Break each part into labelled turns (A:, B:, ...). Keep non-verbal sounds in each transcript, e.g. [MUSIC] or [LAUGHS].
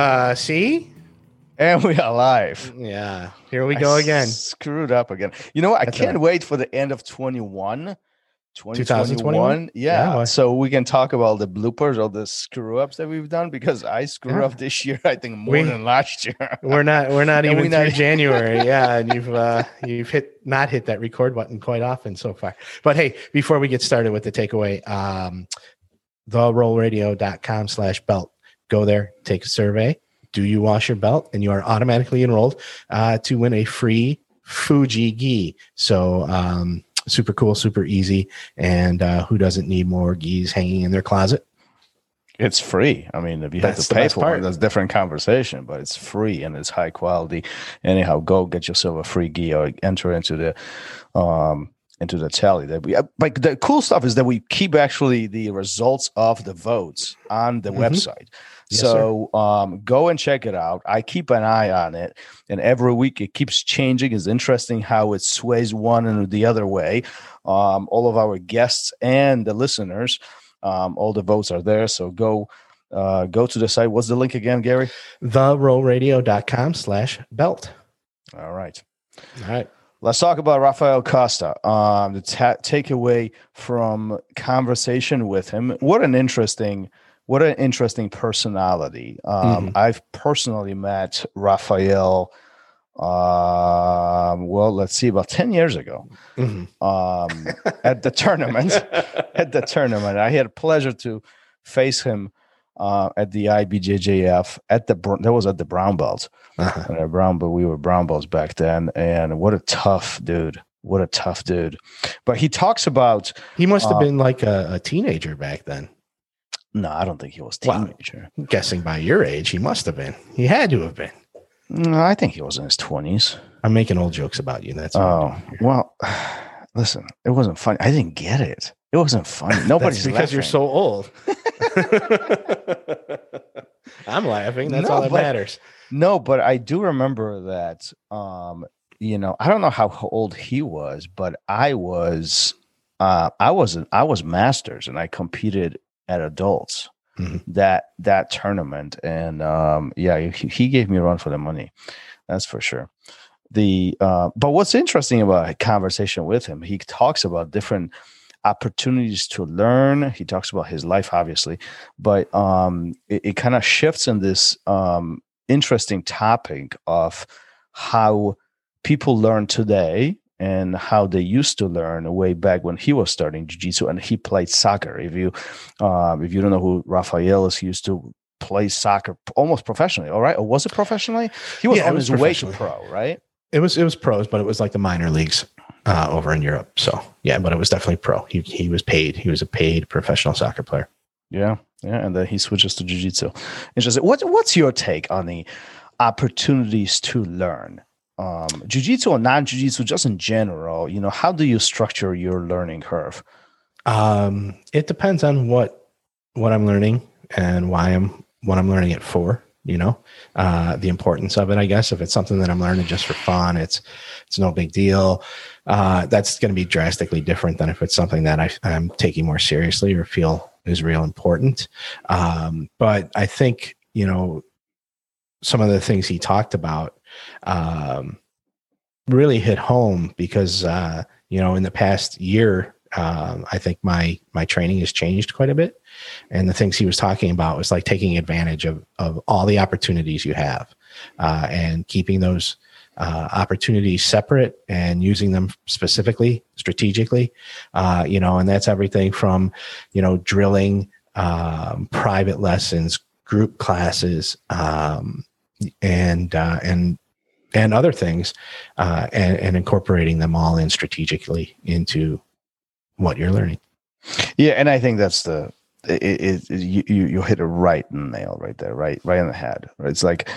A: Uh, see?
B: And we are live.
A: Yeah. Here we go
B: I
A: again.
B: Screwed up again. You know what? I
A: That's
B: can't wait for the end of 21.
A: 2021?
B: 2021.
A: Yeah,
B: Yeah. so we can talk about the bloopers or the screw ups that we've done because I screw
A: Yeah.
B: up this year, I think more
A: We-
B: than last year. [LAUGHS]
A: We're not we're not
B: And
A: even
B: we
A: through
B: not- [LAUGHS]
A: January. Yeah, and you've uh you've hit not hit that record button quite often so far. But hey, before we get started with the takeaway, um therolradio.com slash belt. Go there, take a survey. Do you wash your belt? And you are automatically enrolled uh, to win a free Fuji gi. So um super cool, super easy. And uh, who doesn't need more gis hanging in their closet?
B: It's free. I mean, if you
A: That's
B: have to pay for
A: part.
B: it, that's a different conversation, but it's free and it's high quality. Anyhow, go get yourself a free gi or enter into the um into the tally that we like the cool stuff is that we keep actually the results of the votes on the
A: Mhm.
B: website.
A: Yes,
B: so um, go and check it out. I keep an eye on it, and every week it keeps changing. It's interesting how it sways one and the other way. Um, all of our guests and the listeners, um, all the votes are there. So go uh, go to the site. What's the link again, Gary?
A: therolradio.com slash belt.
B: All right.
A: All right.
B: Let's talk about Rafael Costa. Um, the ta- takeaway from conversation with him. What an interesting, what an interesting personality. Um, I've personally met Rafael. Um, well, let's see, about ten years ago,
A: Mhm.
B: um, at the tournament. [LAUGHS] At the tournament, I had a pleasure to face him uh, at the IBJJF at the that was at the brown belt
A: Uh-huh.
B: and brown but we were brown belts back then and what a tough dude what a tough dude but he talks about
A: He must have
B: Uh,
A: been like a, a teenager back then.
B: no i don't think he was teenager
A: I'm guessing by your age, he must have been. He had to have been.
B: no i think he was in his 20s
A: I'm making old jokes about you. That's
B: oh
A: I'm doing here.
B: well [SIGHS] listen it wasn't funny i didn't get it it wasn't funny [LAUGHS] nobody's
A: That's because you're so old. [LAUGHS] I'm laughing. That's
B: No,
A: all that
B: but-
A: matters.
B: no but i do remember that um you know i don't know how old he was but i was uh i wasn't. i was masters and i competed at adults
A: Mhm.
B: that that tournament and um yeah he, he gave me a run for the money that's for sure the uh but what's interesting about a conversation with him he talks about different opportunities to learn. He talks about his life obviously but um it, it kind of shifts in this um interesting topic of how people learn today and how they used to learn way back when he was starting jiu-jitsu and he played soccer. If you um if you don't know who rafael is he used to play soccer almost professionally all right? Or was it professionally? He was
A: Yeah,
B: on
A: was
B: his way to pro right?
A: It was it was pros, but it was like the minor leagues uh, over in Europe. So yeah, but it was definitely pro. He he was paid. He was a paid professional soccer player.
B: Yeah, yeah, and then he switches to jiu-jitsu. Interesting. What what's your take on the opportunities to learn? Um, jiu-jitsu or non-jiu-jitsu, just in general, you know, how do you structure your learning curve?
A: Um, it depends on what what I'm learning and why I'm what I'm learning it for. You know, uh, the importance of it. I guess if it's something that I'm learning just for fun, it's it's no big deal. Uh, that's going to be drastically different than if it's something that I, I'm taking more seriously or feel is real important. Um, but I think you know some of the things he talked about um, really hit home because uh, you know in the past year um, I think my my training has changed quite a bit, and the things he was talking about was like taking advantage of of all the opportunities you have, uh, and keeping those uh, opportunities separate and using them specifically, strategically. Uh, you know, and that's everything from you know drilling, um, private lessons, group classes, um, and uh, and and other things, uh, and, and incorporating them all in strategically into what you're learning.
B: Yeah, and I think that's the it, it, it you you hit it right in the nail right there, right right in the head. Right? It's like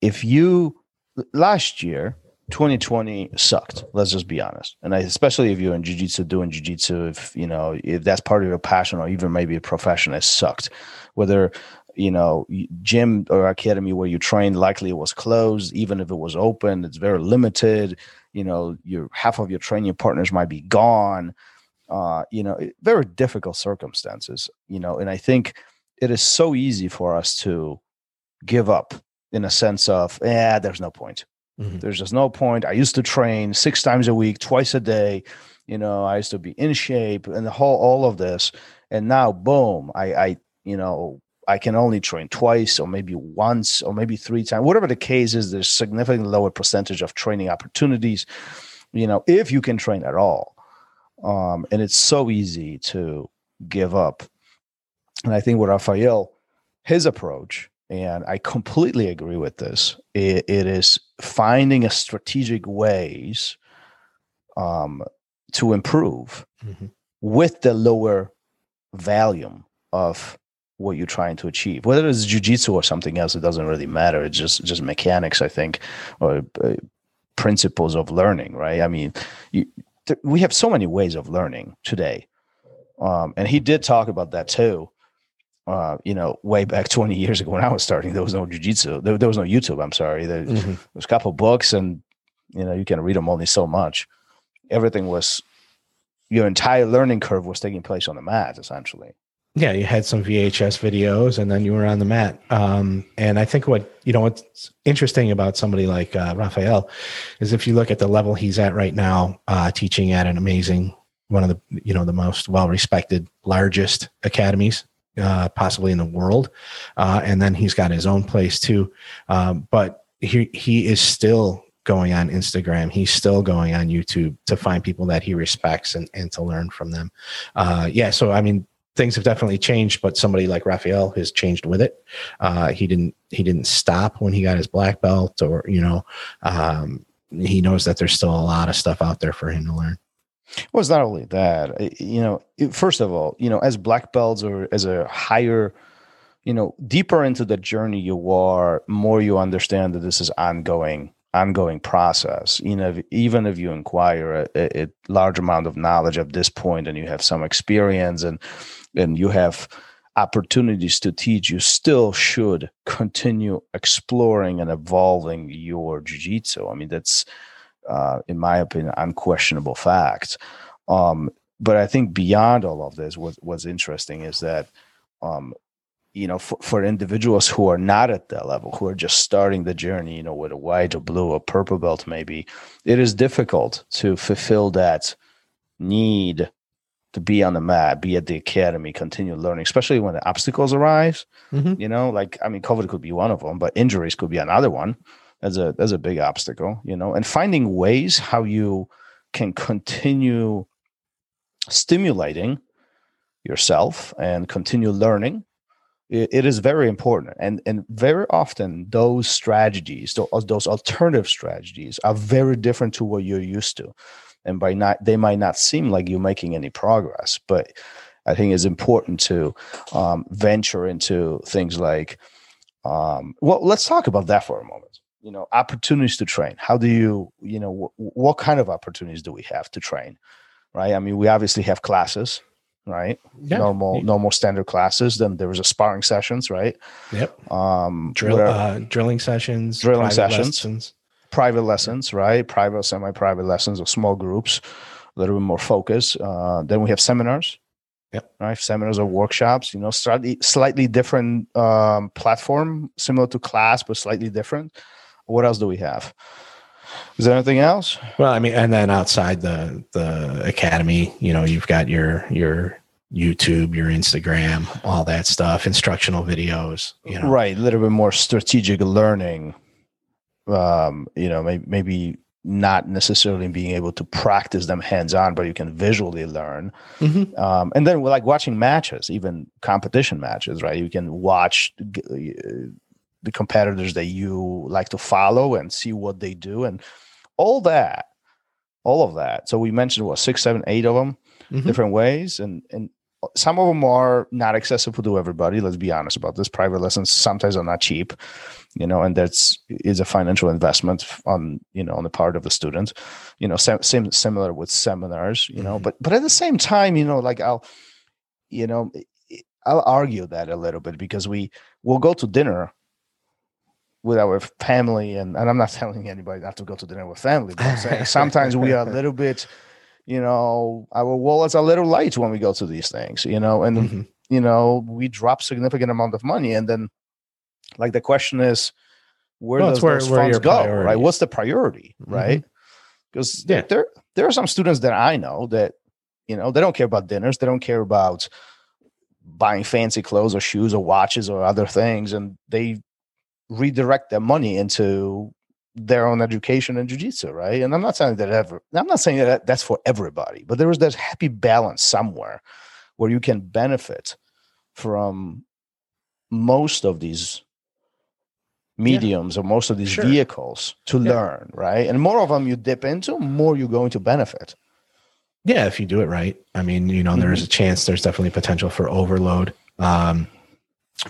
B: if you last year 2020 sucked. Let's just be honest. And I, especially if you're in jiu-jitsu, doing jiu-jitsu, if you know if that's part of your passion or even maybe a profession, it sucked. Whether you know gym or academy where you trained likely it was closed even if it was open it's very limited you know your half of your training partners might be gone uh, you know very difficult circumstances you know and i think it is so easy for us to give up in a sense of yeah there's no point.
A: Mhm.
B: there's just no point. I used to train six times a week twice a day you know i used to be in shape and the whole all of this and now boom i i you know i can only train twice or maybe once or maybe three times whatever the case is there's significantly lower percentage of training opportunities you know if you can train at all um and it's so easy to give up. And i think with rafael his approach and i completely agree with this it, it is finding a strategic ways um to improve
A: Mhm.
B: with the lower volume of what you're trying to achieve. Whether it's jiu-jitsu or something else it doesn't really matter. It's just just mechanics i think or uh, principles of learning right? I mean you, th- we have so many ways of learning today. Um, and he did talk about that too uh, you know way back 20 years ago when i was starting there was no jiu-jitsu there, there was no youtube i'm sorry. There,
A: Mhm.
B: there's a couple books and you know you can read them only so much. Everything was your entire learning curve was taking place on the mat essentially
A: yeah you had some vhs videos and then you were on the mat. Um, and i think what you know what's interesting about somebody like uh, rafael is if you look at the level he's at right now uh, teaching at an amazing one of the you know the most well respected largest academies uh, possibly in the world. Uh, and then he's got his own place too. Um, but he he is still going on instagram. He's still going on youtube to find people that he respects and, and to learn from them. Uh, yeah so i mean things have definitely changed, but somebody like Rafael has changed with it. Uh, he didn't he didn't stop when he got his black belt, or you know, um, he knows that there's still a lot of stuff out there for him to learn.
B: well it's not only that you know first of all you know as black belts or as a higher you know deeper into the journey you are more you understand that this is ongoing ongoing process you know even if you acquire a, a, a large amount of knowledge at this point and you have some experience and and you have opportunities to teach you still should continue exploring and evolving your jiu-jitsu. I mean that's uh, in my opinion unquestionable fact. Um, but i think beyond all of this what, what's interesting is that um, you know for, for individuals who are not at that level who are just starting the journey you know with a white or blue or purple belt maybe it is difficult to fulfill that need to be on the mat be at the academy continue learning especially when the obstacles arise
A: Mhm.
B: you know like i mean covid could be one of them but injuries could be another one. That's a that's a big obstacle you know and finding ways how you can continue stimulating yourself and continue learning it, it is very important. And and very often those strategies those alternative strategies are very different to what you're used to and by not they might not seem like you're making any progress but i think it's important to um, venture into things like um, well let's talk about that for a moment you know opportunities to train how do you you know wh- what kind of opportunities do we have to train right i mean we obviously have classes right
A: Yeah.
B: normal normal standard classes then there was a sparring sessions right
A: Yep.
B: um
A: Drill,
B: where-
A: uh, drilling sessions,
B: Drilling sessions.
A: lessons.
B: Private lessons right? Private semi-private lessons or small groups a little bit more focus. Uh then we have seminars.
A: Yep.
B: right? Seminars or workshops you know slightly slightly different um platform similar to class but slightly different. What else do we have? Is there anything else?
A: Well, I mean, and then outside the the academy, you know, you've got your your YouTube, your Instagram, all that stuff, instructional videos. You know,
B: right a little bit more strategic learning um you know maybe maybe not necessarily being able to practice them hands on but you can visually learn
A: Mhm.
B: um and then like watching matches even competition matches right you can watch g- uh, the competitors that you like to follow and see what they do and all that all of that so we mentioned what six seven eight of them
A: Mhm.
B: different ways and and some of them are not accessible to everybody let's be honest about this private lessons sometimes are not cheap you know and that's is a financial investment on you know on the part of the student you know same, same similar with seminars you know
A: Mhm.
B: but but at the same time you know like i'll you know I'll argue that a little bit because we will go to dinner with our family, and, and I'm not [LAUGHS] telling anybody not to go to dinner with family, but I'm saying [LAUGHS] sometimes we are a little bit, you know, our wallets are a little light when we go to these things, you know, and
A: Mhm.
B: you know we drop significant amount of money, and then like the question is, where
A: Well,
B: does
A: where-
B: those
A: where
B: funds go? Right? What's the priority?
A: Mhm.
B: Right? Because
A: Yeah.
B: there there are some students that I know that you know they don't care about dinners, they don't care about buying fancy clothes or shoes or watches or other things, and they redirect their money into their own education and jujitsu, right? And I'm not saying that ever. I'm not saying that that's for everybody, but there is that happy balance somewhere where you can benefit from most of these mediums or most of these
A: Sure.
B: vehicles to
A: Yeah.
B: learn, right? And more of them you dip into, more you're going to benefit.
A: Yeah, if you do it right. I mean, you know, there's a chance there's definitely potential for overload. Um,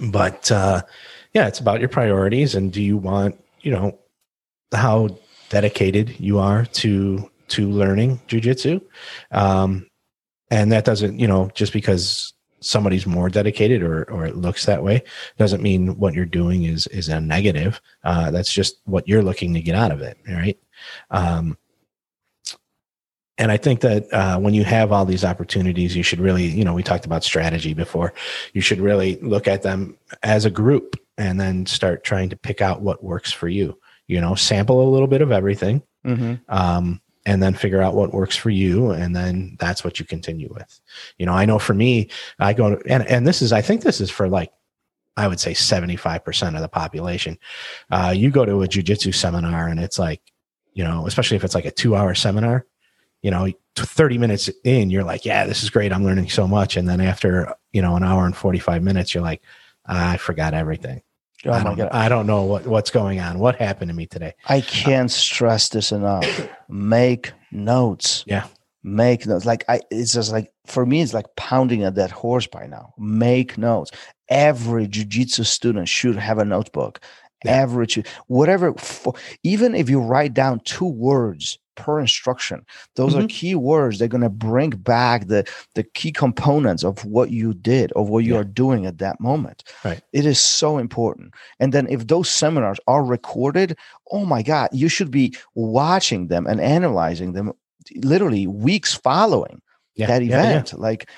A: but uh, yeah, it's about your priorities and do you want, you know, how dedicated you are to to learning jujitsu. Um, and that doesn't, you know, just because somebody's more dedicated or or it looks that way doesn't mean what you're doing is is a negative. Uh, that's just what you're looking to get out of it, right? Um, and I think that uh, when you have all these opportunities, you should really, you know, we talked about strategy before. You should really look at them as a group and then start trying to pick out what works for you. You know, sample a little bit of everything,
B: Mm-hmm.
A: um, and then figure out what works for you, and then that's what you continue with. You know, I know for me, I go to, and and this is, I think this is for like, I would say seventy five percent of the population. Uh, you go to a jujitsu seminar, and it's like, you know, especially if it's like a two hour seminar, you know, 30 minutes in, you're like, yeah, this is great. I'm learning so much. And then after, you know, an hour and 45 minutes, you're like, I forgot everything.
B: Oh
A: I,
B: my
A: don't,
B: god.
A: I don't know what, what's going on. What happened to me today?
B: I can't stress this enough. Make notes.
A: Yeah.
B: Make notes. Like I it's just like for me, it's like pounding a dead horse by now. Make notes. Every jujitsu student should have a notebook.
A: Yeah.
B: Ju- whatever for, even if you write down two words per instruction, those are
A: Mhm.
B: key words. They're gonna bring back the the key components of what you did, of what you
A: Yeah.
B: are doing at that moment.
A: Right.
B: It is so important. And then if those seminars are recorded, oh my God, you should be watching them and analyzing them literally weeks following
A: Yeah.
B: that event. Like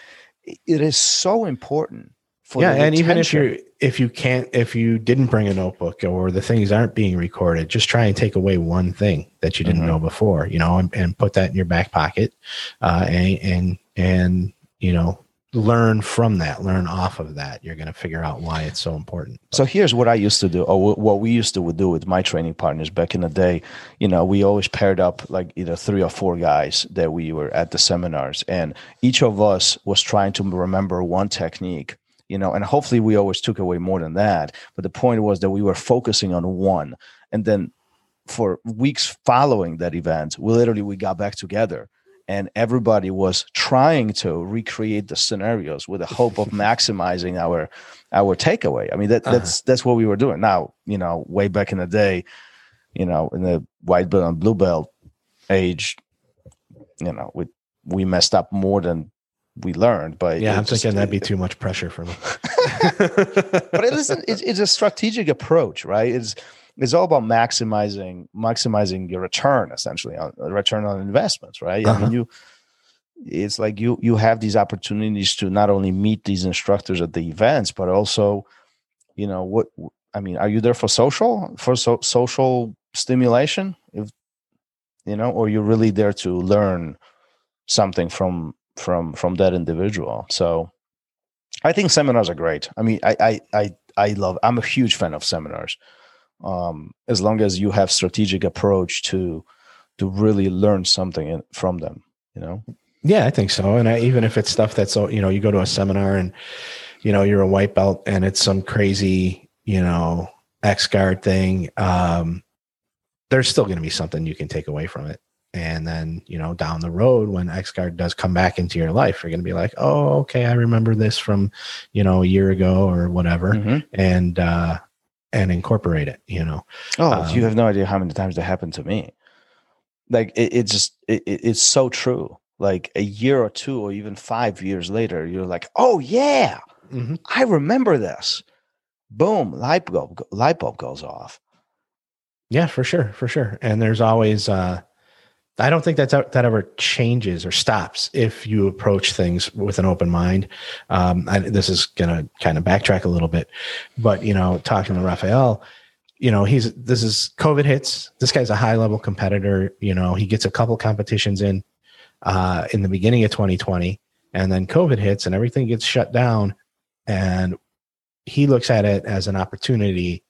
B: it is so important
A: yeah and even if you if you can't if you didn't bring a notebook or the things aren't being recorded just try and take away one thing that you didn't
B: Mhm.
A: know before you know and, and put that in your back pocket uh, and and and you know learn from that learn off of that you're going to figure out why it's so important
B: So here's what I used to do, or what we used to do with my training partners back in the day. You know, we always paired up like either three or four guys that we were at the seminars, and each of us was trying to remember one technique. You know, and hopefully we always took away more than that. But the point was that we were focusing on one, and then for weeks following that event, we literally we got back together and everybody was trying to recreate the scenarios with the hope of [LAUGHS] maximizing our our takeaway. I mean that
A: Uh-huh.
B: that's that's what we were doing. Now, you know, way back in the day, you know, in the white belt and blue belt age, you know, we we messed up more than we learned. But
A: yeah i'm thinking that'd be too much pressure for me [LAUGHS]
B: but it isn't it's, it's a strategic approach right it's it's all about maximizing maximizing your return essentially on return on investments right i
A: Uh-huh.
B: mean you it's like you you have these opportunities to not only meet these instructors at the events but also you know what i mean are you there for social for so, social stimulation if you know or you're really there to learn something from from from that individual so i think seminars are great i mean i i i, I love i'm a huge fan of seminars um as long as you have strategic approach to to really learn something in, from them you know
A: Yeah, I think so. And I, even if it's stuff that's, you know, you go to a seminar and, you know, you're a white belt and it's some crazy, you know, X guard thing, um, there's still going to be something you can take away from it. And then, you know, down the road, when X guard does come back into your life, you're going to be like, oh, okay, I remember this from, you know, a year ago or whatever,
B: Mhm.
A: and, uh, and incorporate it, you know.
B: oh
A: Um,
B: you have no idea how many times that happened to me like it, it just it, it- it's so true like a year or two or even five years later you're like oh yeah
A: Mhm.
B: I remember this. Boom, light bulb, light bulb goes off.
A: Yeah, for sure, for sure. And there's always uh I don't think that's that ever changes or stops if you approach things with an open mind. Um, this is gonna kind of backtrack a little bit, but you know, talking to Rafael, you know, he's this is COVID hits. This guy's a high level competitor. You know, he gets a couple competitions in uh, in the beginning of 2020, and then COVID hits and everything gets shut down, and he looks at it as an opportunity.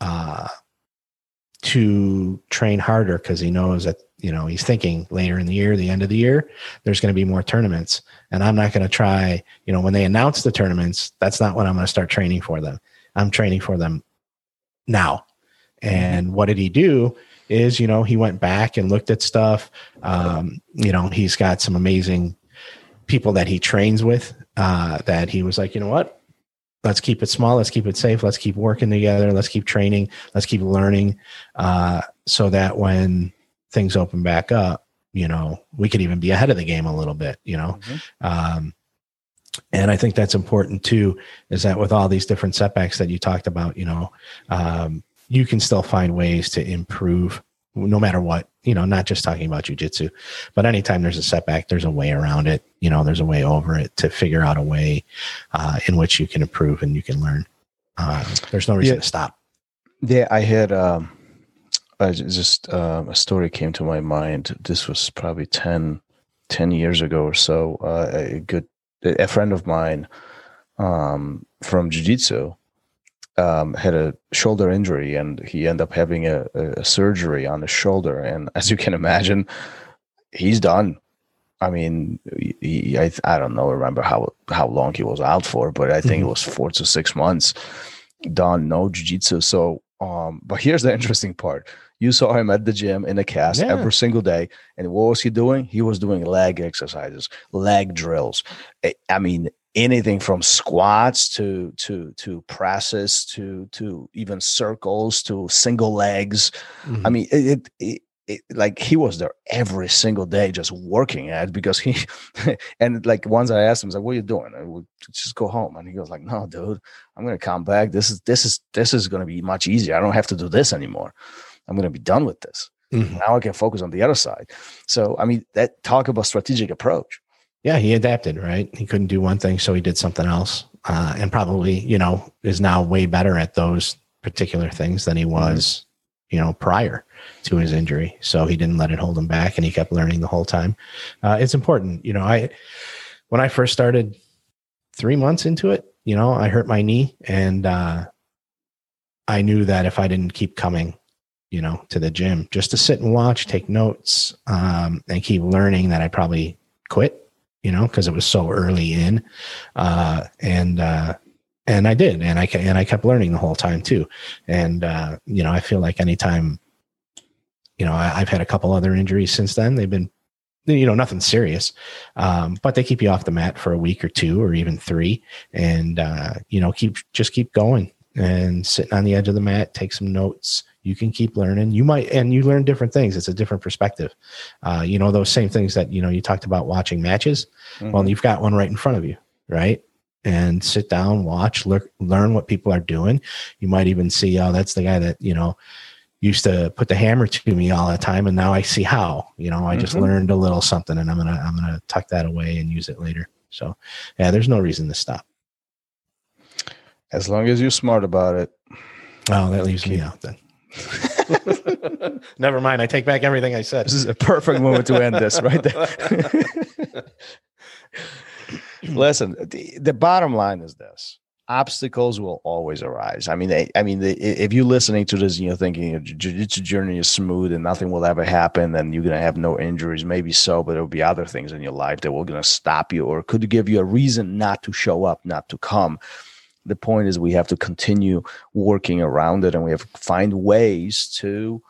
A: Uh, to train harder because he knows that you know he's thinking later in the year the end of the year there's going to be more tournaments. And i'm not going to try you know when they announce the tournaments that's not when i'm going to start training for them. I'm training for them now. And what did he do is you know he went back and looked at stuff. Um, you know he's got some amazing people that he trains with uh, that he was like you know what let's keep it small let's keep it safe let's keep working together let's keep training let's keep learning uh, so that when things open back up you know we could even be ahead of the game a little bit you know? Um, and i think that's important too is that with all these different setbacks that you talked about you know um, you can still find ways to improve no matter what you know not just talking about jujitsu but anytime there's a setback there's a way around it you know there's a way over it to figure out a way uh, in which you can improve and you can learn uh, there's no reason
B: Yeah.
A: to stop
B: Yeah, I had um, I just uh, a story came to my mind. This was probably 10, 10 years ago or so. Uh, a good a friend of mine um, from jiu-jitsu um, had a shoulder injury and he ended up having a, a, surgery on his shoulder. And as you can imagine, he's done. I mean, he, I, I don't know, remember how, how long he was out for, but I think it
A: Mhm.
B: was four to six months done, no jiu-jitsu. So, um, but here's the interesting part. You saw him at the gym in a cast
A: Yeah.
B: every single day. And what was he doing? He was doing leg exercises, leg drills. I- I mean, anything from squats to to to presses to to even circles to single legs.
A: Mhm.
B: I mean, it, it, it, like he was there every single day just working at it because he [LAUGHS] and like once I asked him, I was like, "What are you doing?" I would just go home, and he goes like, "No, dude, I'm gonna come back. This is this is this is gonna be much easier. I don't have to do this anymore. I'm gonna be done with this.
A: Mhm.
B: Now I can focus on the other side." So I mean, that talk about strategic approach.
A: Yeah he adapted right? He couldn't do one thing so he did something else. Uh, and probably you know is now way better at those particular things than he was you know prior to his injury. So he didn't let it hold him back and he kept learning the whole time. Uh, it's important you know i when i first started three months into it you know i hurt my knee and uh, i knew that if i didn't keep coming you know to the gym just to sit and watch take notes um, and keep learning that i probably quit you know because it was so early in uh, and uh, and i did and i and i kept learning the whole time too. And uh, you know i feel like anytime you know I, i've had a couple other injuries since then they've been you know nothing serious um, but they keep you off the mat for a week or two or even three and uh, you know keep just keep going and sitting on the edge of the mat take some notes you can keep learning. You might and you learn different things. It's a different perspective. Uh, you know those same things that you know you talked about watching matches. Well you've got one right in front of you right? And sit down watch lear- learn what people are doing. You might even see oh that's the guy that you know used to put the hammer to me all the time and now i see how. You know i just
B: Mhm.
A: learned a little something and i'm gonna i'm gonna tuck that away and use it later. So yeah there's no reason to stop.
B: As long as you're smart about it.
A: oh that leaves me out then [LAUGHS] never mind i take back everything i said
B: This is a perfect moment to end this right there. [LAUGHS] Listen, the, the bottom line is this: obstacles will always arise. I mean, they, I mean, the, if you're listening to this and you're thinking your jiu-jitsu journey is smooth and nothing will ever happen, and you're gonna have no injuries, maybe so, but there will be other things in your life that will gonna stop you or could give you a reason not to show up, not to come. The point is, we have to continue working around it, and we have to find ways to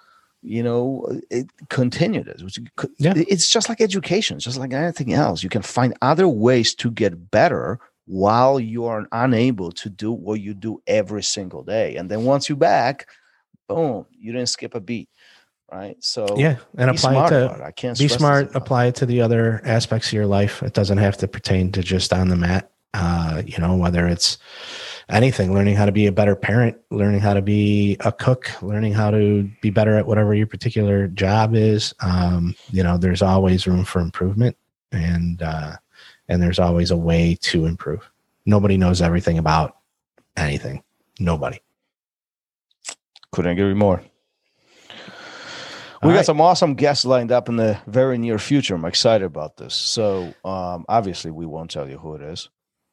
B: you know it, continue this which
A: Yeah.
B: it's just like education just like anything else. You can find other ways to get better while you are unable to do what you do every single day. And then once you're back boom you didn't skip a beat right? So
A: yeah and apply it to
B: i can't
A: be smart apply it to the other aspects of your life. It doesn't have to pertain to just on the mat Uh, you know, whether it's anything, learning how to be a better parent, learning how to be a cook, learning how to be better at whatever your particular job is. Um, you know, there's always room for improvement and uh, and there's always a way to improve. Nobody knows everything about anything. Nobody.
B: Couldn't agree more. We got
A: right.
B: some awesome guests lined up in the very near future. I'm excited about this. So, um, obviously, we won't tell you who it is.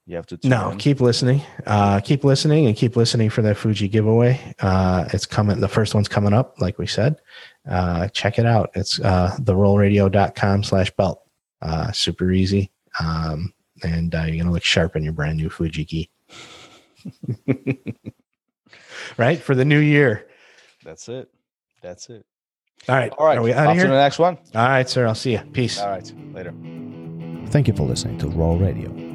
B: You have to tune
A: No,
B: in.
A: keep listening. Uh, keep listening and keep listening for that Fuji giveaway. Uh, it's coming. The first one's coming up, like we said. Uh, check it out. It's uh, therolradio.com slash belt. Uh, super easy. Um, and uh, you're going to look sharp in your brand new Fuji gi. [LAUGHS] right? For the new year.
B: That's it. That's it.
A: All right.
B: All right.
A: Are we out
B: on
A: of
B: to the next one.
A: All right, sir. I'll see you. Peace.
B: All right. Later.
C: Thank you for listening to Raw Radio.